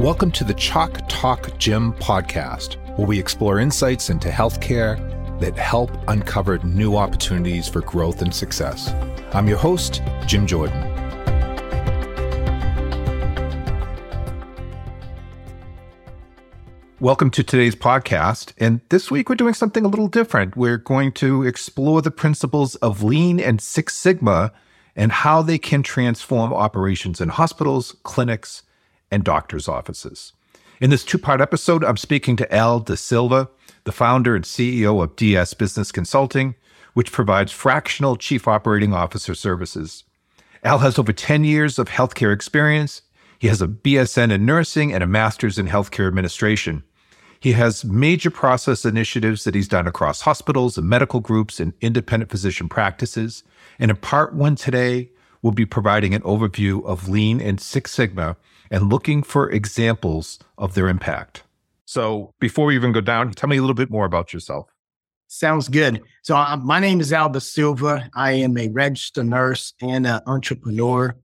Welcome to the Chalk Talk Gym podcast, where we explore insights into healthcare that help uncover new opportunities for growth and success. I'm your host, Jim Jordan. Welcome to today's podcast. And this week we're doing something a little different. We're going to explore the principles of Lean and Six Sigma and how they can transform operations in hospitals, clinics, and doctors' offices. In this two part episode, I'm speaking to Al Da Silva, the founder and CEO of DS Business Consulting, which provides fractional chief operating officer services. Al has over 10 years of healthcare experience. He has a BSN in nursing and a master's in healthcare administration. He has major process initiatives that he's done across hospitals and medical groups and independent physician practices. And in part one today, we'll be providing an overview of Lean and Six Sigma and looking for examples of their impact. So before we even go down, tell me a little bit more about yourself. Sounds good. So uh, my name is Al Da Silva. I am a registered nurse and an entrepreneur.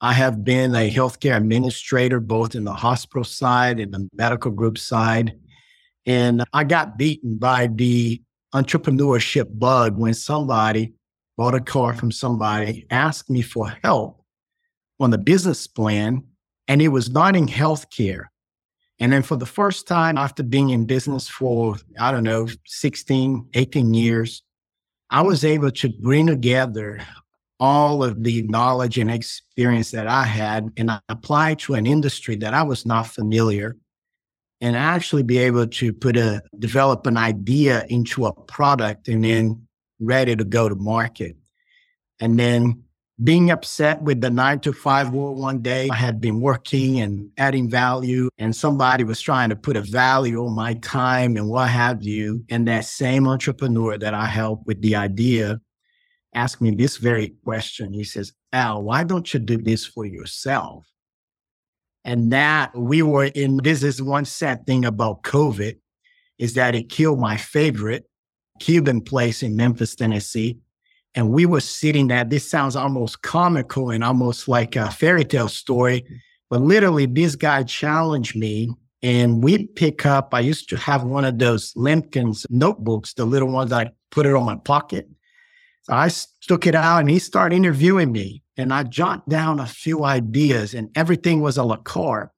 I have been a healthcare administrator, both in the hospital side and the medical group side. And I got beaten by the entrepreneurship bug when somebody bought a car from somebody, asked me for help on the business plan, and it was not in healthcare. And then for the first time after being in business for, I don't know, 16, 18 years, I was able to bring together all of the knowledge and experience that I had and apply to an industry that I was not familiar and actually be able to put a develop an idea into a product and then ready to go to market. And then being upset with the nine to five world one day. I had been working and adding value, and somebody was trying to put a value on my time and what have you. And that same entrepreneur that I helped with the idea asked me this very question. He says, Al, why don't you do this for yourself? And that we were in, this is one sad thing about COVID is that it killed my favorite Cuban place in Memphis, Tennessee and we were sitting there. This sounds almost comical and almost like a fairy tale story, but literally, this guy challenged me. And we pick up, I used to have one of those Lemkins notebooks, the little ones I put it on my pocket. So I took it out and he started interviewing me. And I jot down a few ideas and everything was a la carte.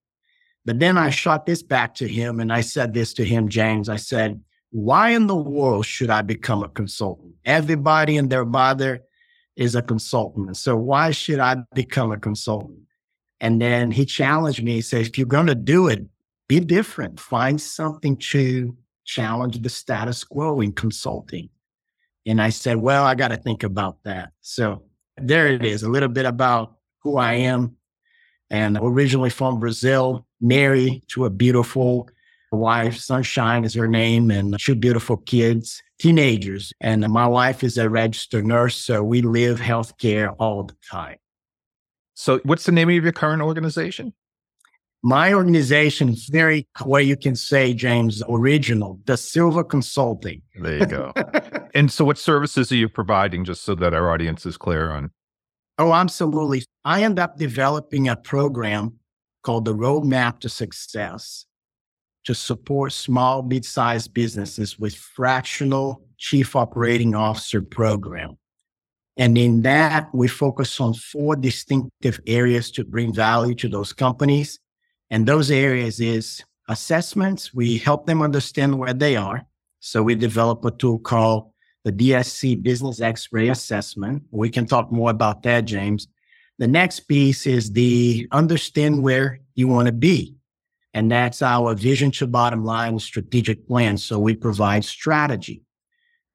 But then I shot this back to him and I said this to him, James. I said, why in the world should I become a consultant? Everybody and their mother is a consultant. So why should I become a consultant? And then he challenged me. He said, if you're going to do it, be different. Find something to challenge the status quo in consulting. And I said, well, I got to think about that. So there it is, a little bit about who I am. And originally from Brazil, married to a beautiful wife, Sunshine is her name, and two beautiful kids, teenagers. And my wife is a registered nurse, so we live healthcare all the time. So, what's the name of your current organization? My organization is very, what you can say, James, original, DaSilva Consulting. There you go. and so, what services are you providing, just so that our audience is clear on? Oh, absolutely. I end up developing a program called the Roadmap to Success to support small, mid-sized businesses with fractional chief operating officer program. And in that, we focus on four distinctive areas to bring value to those companies. And those areas is assessments. We help them understand where they are. So we develop a tool called the DSC Business X-ray Assessment. We can talk more about that, James. The next piece is the understand where you want to be. And that's our vision to bottom line strategic plan. So we provide strategy.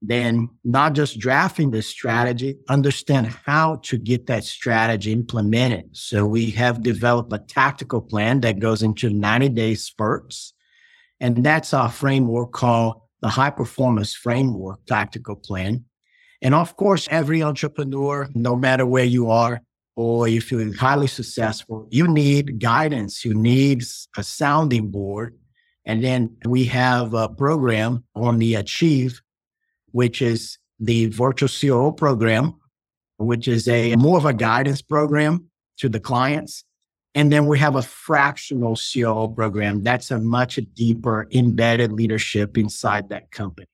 Then not just drafting the strategy, understand how to get that strategy implemented. So we have developed a tactical plan that goes into 90 day spurts. And that's our framework called the high performance framework tactical plan. And of course, every entrepreneur, no matter where you are, or if you're highly successful, you need guidance, you need a sounding board. And then we have a program on the Achieve, which is the virtual COO program, which is a more of a guidance program to the clients. And then we have a fractional COO program. That's a much deeper embedded leadership inside that company.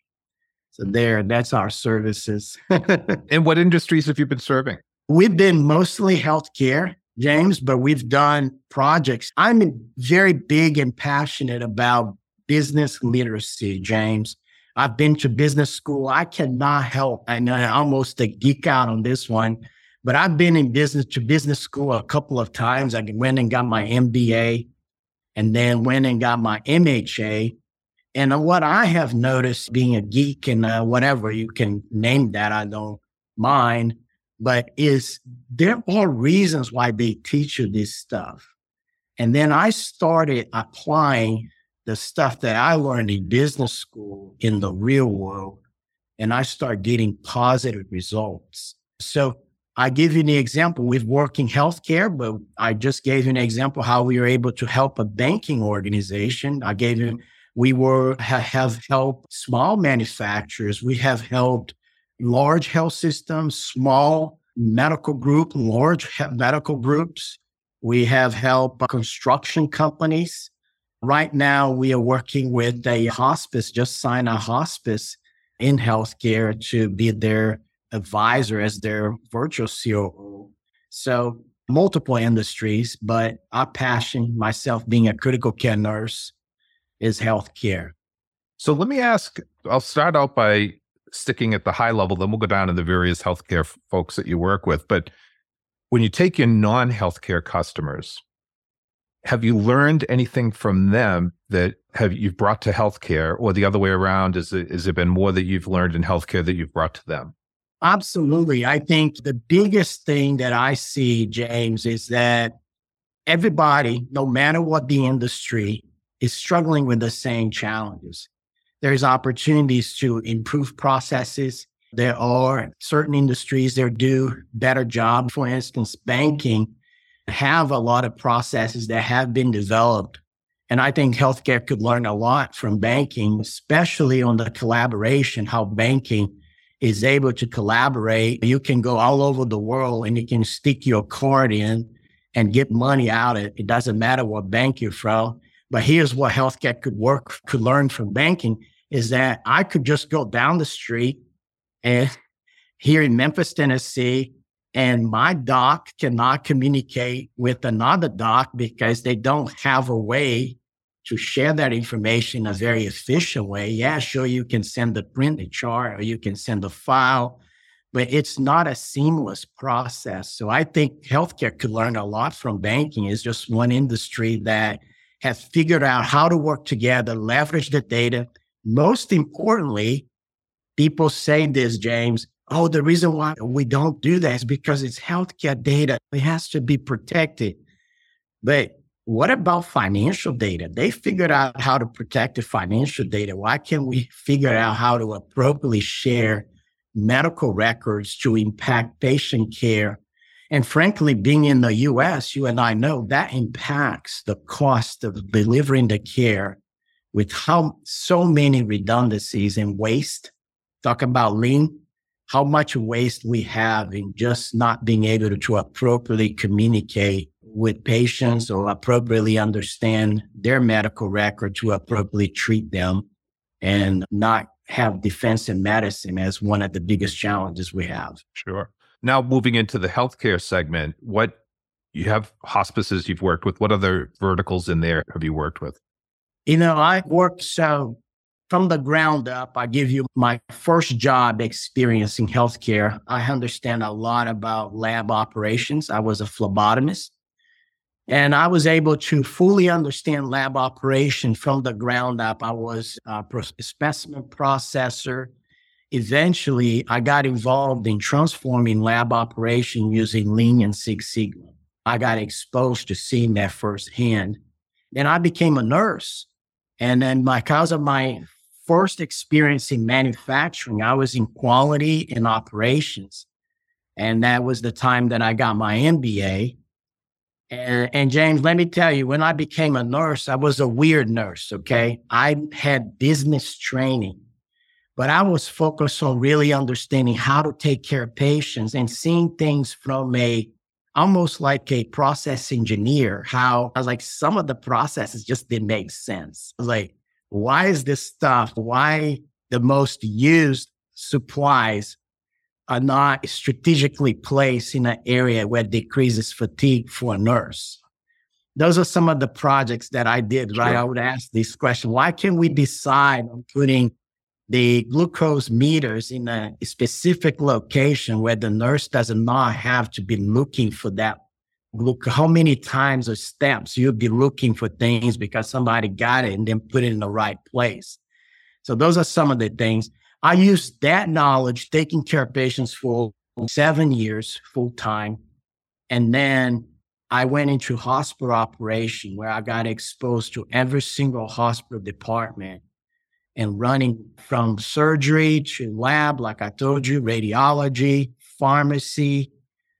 So mm-hmm. there, that's our services. and what industries have you been serving? We've been mostly healthcare, James, but we've done projects. I'm very big and passionate about business literacy, James. I've been to business school. I cannot help. I know I almost a geek out on this one, but I've been in business to business school a couple of times. I went and got my MBA and then went and got my MHA. And what I have noticed being a geek and uh, whatever you can name that, I don't mind, but is there are reasons why they teach you this stuff. And then I started applying the stuff that I learned in business school in the real world, and I start getting positive results. So I give you an example. We've worked in healthcare, but I just gave you an example how we were able to help a banking organization. I gave you we were have helped small manufacturers. We have helped large health systems, small medical group, large medical groups. We have helped construction companies. Right now, we are working with a hospice, just signed a hospice in healthcare to be their advisor as their virtual COO. So multiple industries, but our passion, myself being a critical care nurse, is healthcare. So let me ask I'll start out by sticking at the high level, then we'll go down to the various healthcare folks that you work with. But when you take your non healthcare customers, have you learned anything from them that have you've brought to healthcare or the other way around? Is it, has it been more that you've learned in healthcare that you've brought to them? Absolutely. I think the biggest thing that I see, James, is that everybody, no matter what the industry, is struggling with the same challenges. There's opportunities to improve processes. There are certain industries that do better job. For instance, banking have a lot of processes that have been developed. And I think healthcare could learn a lot from banking, especially on the collaboration, how banking is able to collaborate. You can go all over the world and you can stick your card in and get money out of it. It doesn't matter what bank you're from. But here's what healthcare could work, could learn from banking is that I could just go down the street and here in Memphis, Tennessee, and my doc cannot communicate with another doc because they don't have a way to share that information in a very efficient way. Yeah, sure, you can send the print, printed chart or you can send a file, but it's not a seamless process. So I think healthcare could learn a lot from banking. It's just one industry that has figured out how to work together, leverage the data. Most importantly, people say this, James. Oh, the reason why we don't do that is because it's healthcare data. It has to be protected. But what about financial data? They figured out how to protect the financial data. Why can't we figure out how to appropriately share medical records to impact patient care and frankly, being in the US, you and I know that impacts the cost of delivering the care with how so many redundancies and waste. Talk about lean, how much waste we have in just not being able to, appropriately communicate with patients or appropriately understand their medical record to appropriately treat them and not have defensive medicine as one of the biggest challenges we have. Sure. Now moving into the healthcare segment, what you have hospices you've worked with. What other verticals in there have you worked with? You know, I worked so from the ground up. I give you my first job experience in healthcare. I understand a lot about lab operations. I was a phlebotomist. And I was able to fully understand lab operation from the ground up. I was a specimen processor, eventually I got involved in transforming lab operation using Lean and Six Sigma. I got exposed to seeing that firsthand. Then I became a nurse. And then because of my oh. first experience in manufacturing, I was in quality and operations. And that was the time that I got my MBA. And, and, James, let me tell you, when I became a nurse, I was a weird nurse. Okay. I had business training but I was focused on really understanding how to take care of patients and seeing things from a almost like a process engineer, how I was like, some of the processes just didn't make sense. I was like, why is this stuff, why the most used supplies are not strategically placed in an area where decreases fatigue for a nurse? Those are some of the projects that I did, right? Sure. I would ask this question why can't we decide on putting the glucose meters in a specific location where the nurse does not have to be looking for that glucose. How many times or steps you'll be looking for things because somebody got it and then put it in the right place. So those are some of the things. I used that knowledge, taking care of patients for seven years full time. And then I went into hospital operation where I got exposed to every single hospital department and running from surgery to lab, like I told you, radiology, pharmacy.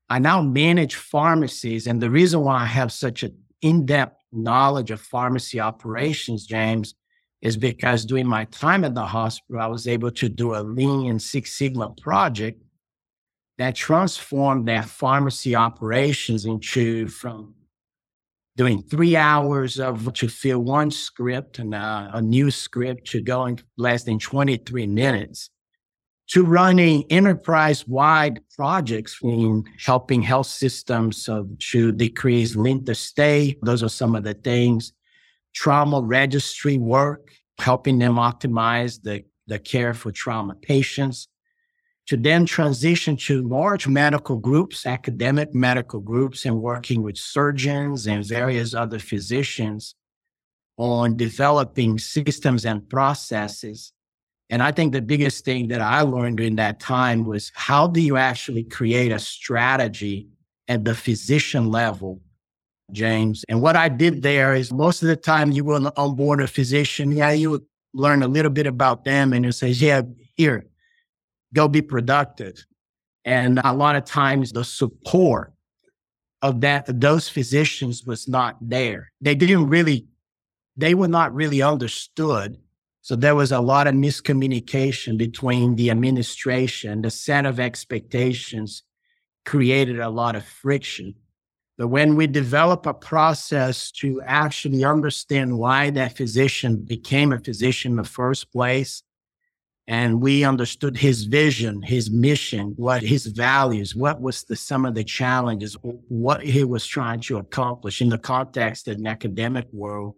I now manage pharmacies. And the reason why I have such an in depth knowledge of pharmacy operations, James, is because during my time at the hospital, I was able to do a Lean and Six Sigma project that transformed their pharmacy operations into from doing three hours of to fill one script and uh, a new script to going less than 23 minutes to running enterprise wide projects in helping health systems uh, to decrease length of stay. Those are some of the things. Trauma registry work, helping them optimize the, the care for trauma patients to then transition to large medical groups, academic medical groups, and working with surgeons and various other physicians on developing systems and processes. And I think the biggest thing that I learned during that time was how do you actually create a strategy at the physician level, James? And what I did there is most of the time you will onboard a physician. Yeah, you would learn a little bit about them and it says, yeah, here, go be productive. And a lot of times the support of that, those physicians was not there. They didn't really, they were not really understood. So there was a lot of miscommunication between the administration, the set of expectations created a lot of friction. But when we develop a process to actually understand why that physician became a physician in the first place, and we understood his vision, his mission, what his values, what was the some of the challenges, what he was trying to accomplish in the context of an academic world.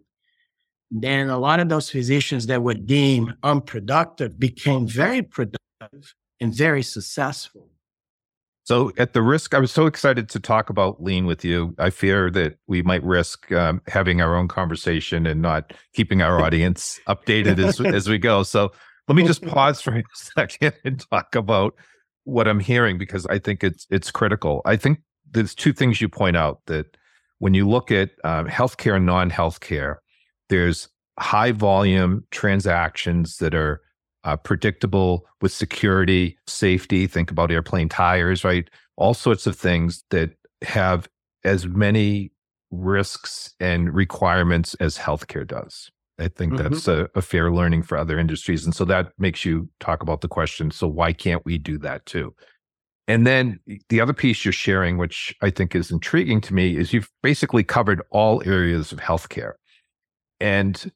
Then a lot of those physicians that were deemed unproductive became very productive and very successful. So, at the risk, I was so excited to talk about lean with you. I fear that we might risk um, having our own conversation and not keeping our audience updated as as we go. So, let me just pause for a second and talk about what I'm hearing because I think it's it's critical. I think there's two things you point out that when you look at um, healthcare and non-healthcare, there's high volume transactions that are uh, predictable with security, safety. Think about airplane tires, right? All sorts of things that have as many risks and requirements as healthcare does. I think mm-hmm. that's a, a, fair learning for other industries. And so that makes you talk about the question so, why can't we do that too? And then the other piece you're sharing, which I think is intriguing to me, is you've basically covered all areas of healthcare. And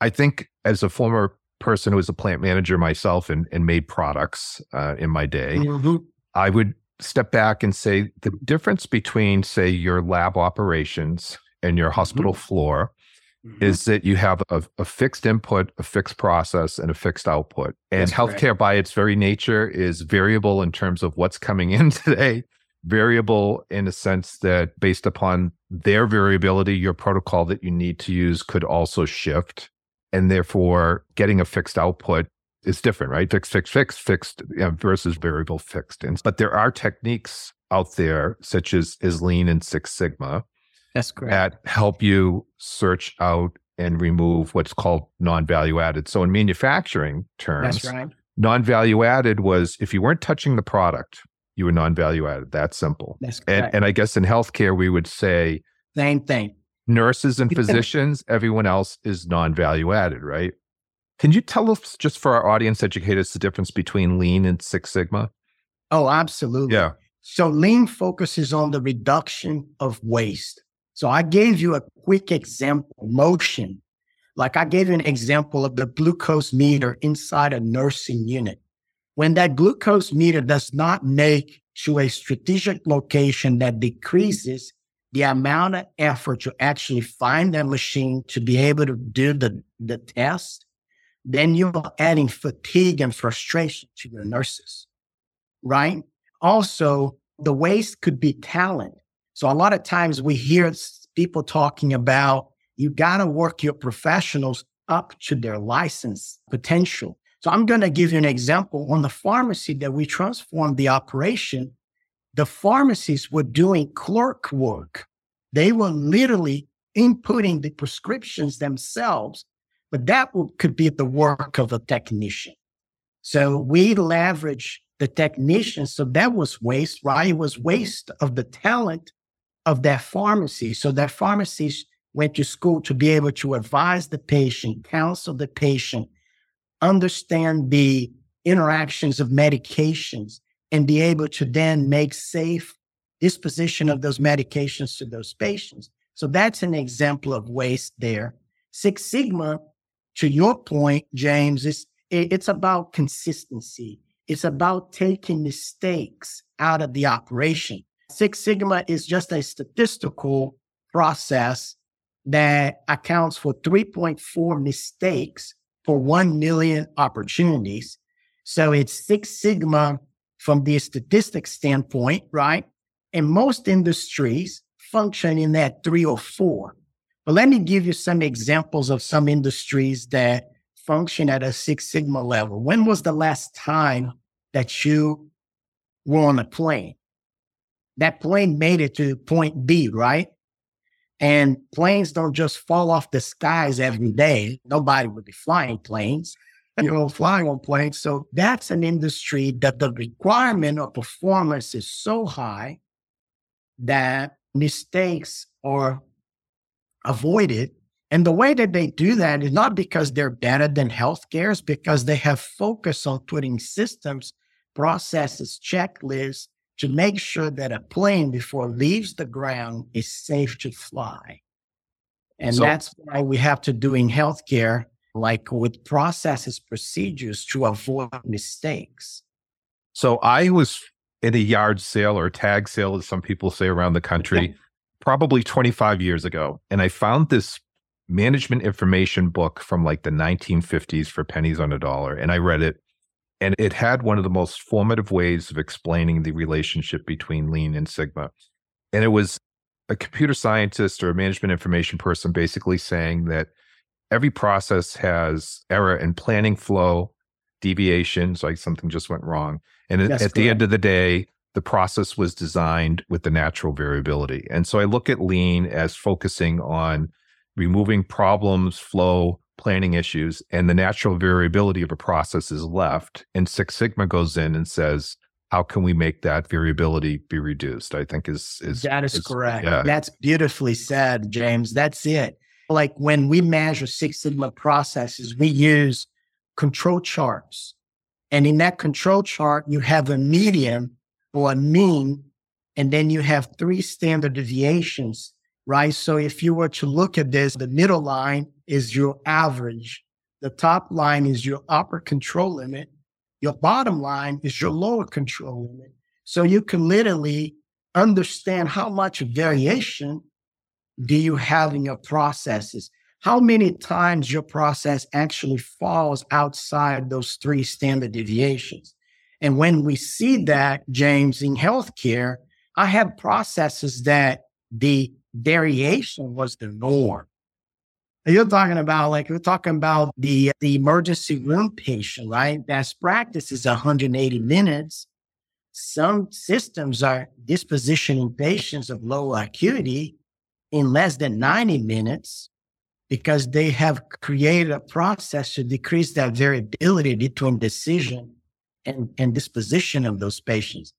I think as a former person who was a plant manager myself and, and made products uh, in my day, mm-hmm. I would step back and say the difference between, say, your lab operations and your hospital mm-hmm. floor mm-hmm. is that you have a, a, fixed input, a fixed process, and a fixed output. And That's healthcare, correct. by its very nature, is variable in terms of what's coming in today, variable in a sense that based upon their variability, your protocol that you need to use could also shift. And therefore, getting a fixed output is different, right? Fixed, fixed, fixed, fixed you know, versus variable fixed. And, but there are techniques out there, such as, as Lean and Six Sigma, that's correct. That help you search out and remove what's called non-value added. So in manufacturing terms, That's right. non-value added was if you weren't touching the product, you were non-value added. That simple. That's correct. And, and I guess in healthcare we would say same thing. Nurses and physicians, everyone else is non-value added, right? Can you tell us just for our audience educators the difference between lean and Six Sigma? Oh, absolutely. Yeah. So lean focuses on the reduction of waste. So I gave you a quick example, motion. Like I gave you an example of the glucose meter inside a nursing unit. When that glucose meter does not make to a strategic location that decreases the amount of effort to actually find that machine to be able to do the, the test, then you're adding fatigue and frustration to your nurses, right? Also, the waste could be talent. So a lot of times we hear people talking about you got to work your professionals up to their license potential. So I'm going to give you an example on the pharmacy that we transformed the operation. The pharmacies were doing clerk work. They were literally inputting the prescriptions themselves, but that could be the work of a technician. So we leverage the technician. So that was waste, right? It was waste of the talent of that pharmacy. So that pharmacy went to school to be able to advise the patient, counsel the patient, understand the interactions of medications, and be able to then make safe disposition of those medications to those patients. So that's an example of waste there. Six Sigma, to your point, James, is it's about consistency. It's about taking mistakes out of the operation. Six Sigma is just a statistical process that accounts for 3.4 mistakes for 1 million opportunities. So it's Six Sigma from the statistics standpoint, right? And most industries function in that three or four. But let me give you some examples of some industries that function at a Six Sigma level. When was the last time that you were on a plane? That plane made it to point B, right? And planes don't just fall off the skies every day. Nobody would be flying planes, you know, flying on planes. So that's an industry that the requirement of performance is so high that mistakes are avoided. And the way that they do that is not because they're better than healthcare, it's because they have focused on putting systems, processes, checklists to make sure that a plane before it leaves the ground is safe to fly. And so, that's why we have to do in healthcare, like with processes, procedures to avoid mistakes. So I was in a yard sale or tag sale, as some people say around the country, probably 25 years ago. And I found this management information book from like the 1950s for pennies on a dollar. And I read it and it had one of the most formative ways of explaining the relationship between lean and sigma. And it was a computer scientist or a management information person basically saying that every process has error and planning flow, deviations, like something just went wrong. And at, at the end of the day, the process was designed with the natural variability. And so I look at lean as focusing on removing problems, flow, planning issues and the natural variability of a process is left and six sigma goes in and says how can we make that variability be reduced? I think is is that is, is correct. yeah. that's beautifully said james. That's it. Like when we measure six sigma processes we use control charts and in that control chart you have a median or a mean and then you have three standard deviations right so if you were to look at this the middle line is your average. The top line is your upper control limit. Your bottom line is your lower control limit. So you can literally understand how much variation do you have in your processes? How many times your process actually falls outside those three standard deviations? And when we see that, James, in healthcare, I have processes that the variation was the norm. You're talking about like we're talking about the the emergency room patient, right? Best practice is 180 minutes. Some systems are dispositioning patients of low acuity in less than 90 minutes because they have created a process to decrease that variability between decision and, and disposition of those patients.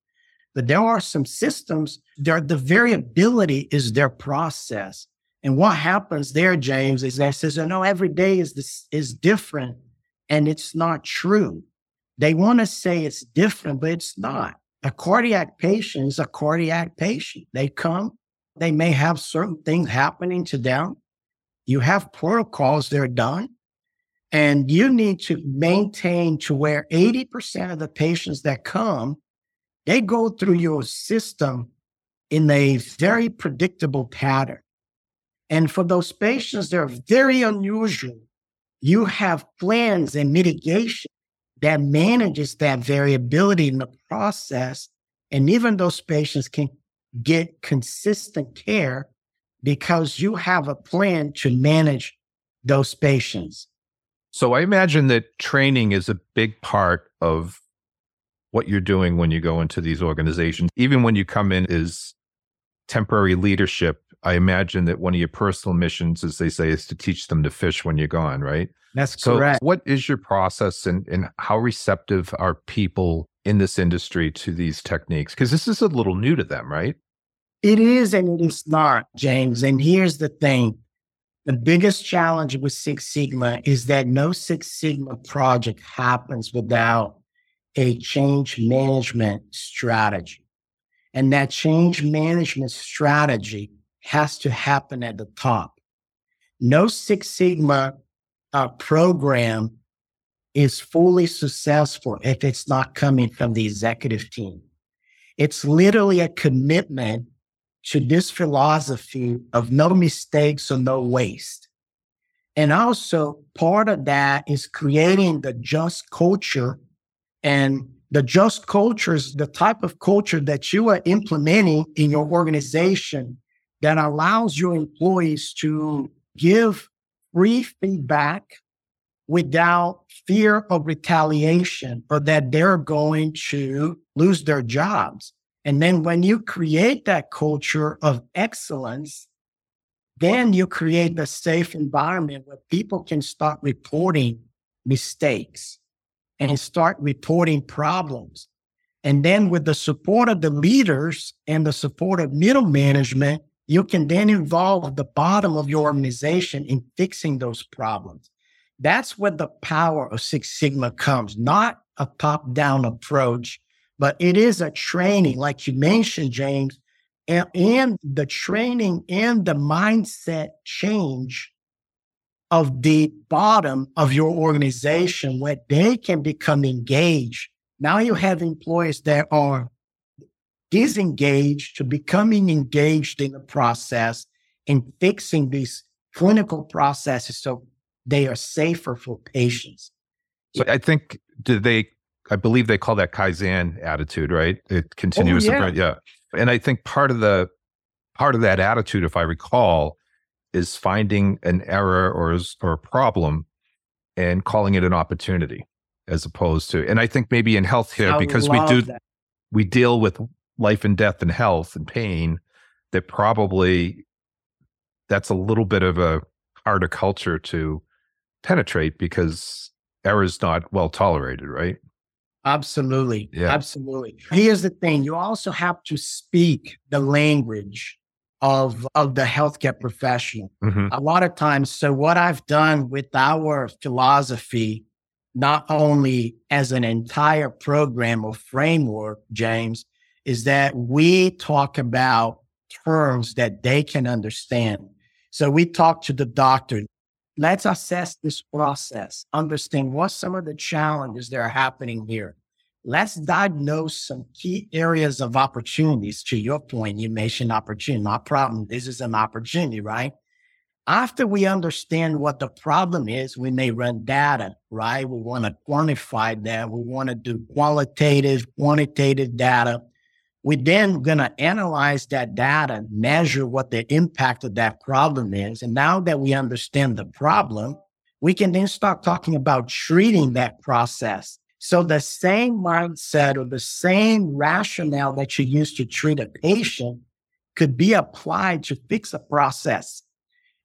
But there are some systems there the variability is their process. And what happens there, James, is that says, oh, no, every day is this is different. And it's not true. They want to say it's different, but it's not. A cardiac patient is a cardiac patient. They come, they may have certain things happening to them. You have protocols, they're done. And you need to maintain to where 80% of the patients that come, they go through your system in a very predictable pattern. And for those patients that are very unusual, you have plans and mitigation that manages that variability in the process. And even those patients can get consistent care because you have a plan to manage those patients. So I imagine that training is a big part of what you're doing when you go into these organizations. Even when you come in as temporary leadership, I imagine that one of your personal missions, as they say, is to teach them to fish when you're gone, right? That's so correct. What is your process and, and how receptive are people in this industry to these techniques? Because this is a little new to them, right? It is and it is not, James. And here's the thing the biggest challenge with Six Sigma is that no Six Sigma project happens without a change management strategy. And that change management strategy has to happen at the top. No Six Sigma uh, program is fully successful if it's not coming from the executive team. It's literally a commitment to this philosophy of no mistakes or no waste. And also, part of that is creating the just culture. And the just culture is the type of culture that you are implementing in your organization that allows your employees to give free feedback without fear of retaliation or that they're going to lose their jobs. And then when you create that culture of excellence, then you create a safe environment where people can start reporting mistakes and start reporting problems. And then with the support of the leaders and the support of middle management, you can then involve the bottom of your organization in fixing those problems. That's where the power of Six Sigma comes, not a top down approach, but it is a training, like you mentioned, James, and, and the training and the mindset change of the bottom of your organization where they can become engaged. Now you have employees that are disengaged to becoming engaged in the process and fixing these clinical processes so they are safer for patients. So I think do they I believe they call that Kaizen attitude, right? It oh, continuous oh, yeah. yeah. And I think part of the part of that attitude, if I recall, is finding an error or or a problem and calling it an opportunity as opposed to and I think maybe in healthcare because we do that. we deal with life and death and health and pain that probably that's a little bit of a harder culture to penetrate because error is not well tolerated, right? Absolutely. Yeah. Absolutely. Here's the thing you also have to speak the language of, of the healthcare professional. Mm-hmm. A lot of times, so what I've done with our philosophy, not only as an entire program or framework, James, is that we talk about terms that they can understand. So we talk to the doctor. Let's assess this process, understand what some of the challenges that are happening here. Let's diagnose some key areas of opportunities. To your point, you mentioned opportunity, not problem. This is an opportunity, right? After we understand what the problem is, we may run data, right? We want to quantify that. We want to do qualitative, quantitative data. We're then going to analyze that data, measure what the impact of that problem is. And now that we understand the problem, we can then start talking about treating that process. So the same mindset or the same rationale that you use to treat a patient could be applied to fix a process.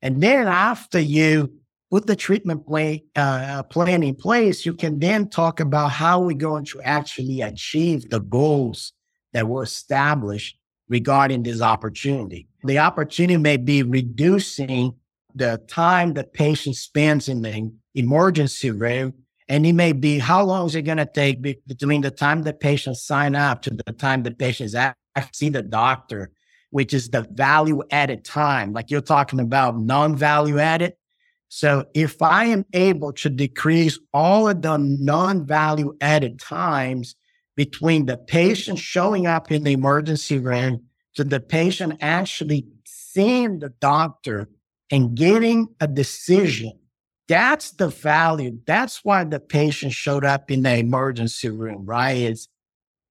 And then after you put the treatment plan, uh, plan in place, you can then talk about how we're going to actually achieve the goals that were established regarding this opportunity. The opportunity may be reducing the time that patient spends in the emergency room And it may be how long is it going to take between the time the patient sign up to the time the patient actually see the doctor, which is the value added time. Like you're talking about non value added. So if I am able to decrease all of the non value added times between the patient showing up in the emergency room to the patient actually seeing the doctor and getting a decision that's the value. That's why the patient showed up in the emergency room, right? Is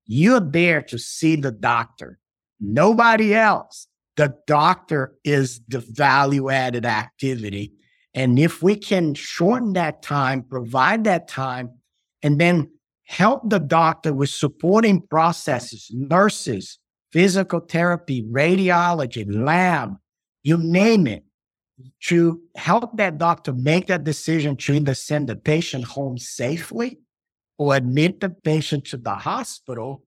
you're there to see the doctor, nobody else. The doctor is the value added activity. And if we can shorten that time, provide that time, and then help the doctor with supporting processes, nurses, physical therapy, radiology, lab, you name it, to help that doctor make that decision to either send the patient home safely or admit the patient to the hospital,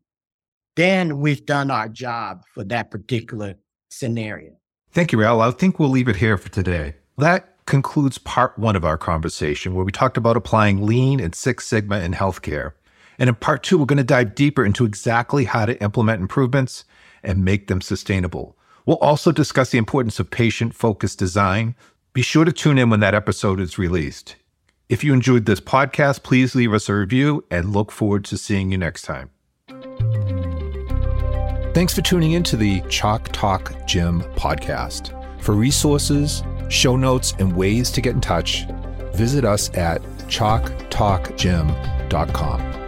then we've done our job for that particular scenario. Thank you, Raul. I think we'll leave it here for today. That concludes part one of our conversation, where we talked about applying lean and Six Sigma in healthcare. And in part two, we're going to dive deeper into exactly how to implement improvements and make them sustainable. We'll also discuss the importance of patient focused design. Be sure to tune in when that episode is released. If you enjoyed this podcast, please leave us a review and look forward to seeing you next time. Thanks for tuning in to the Chalk Talk Gym podcast. For resources, show notes, and ways to get in touch, visit us at chalktalkgym.com.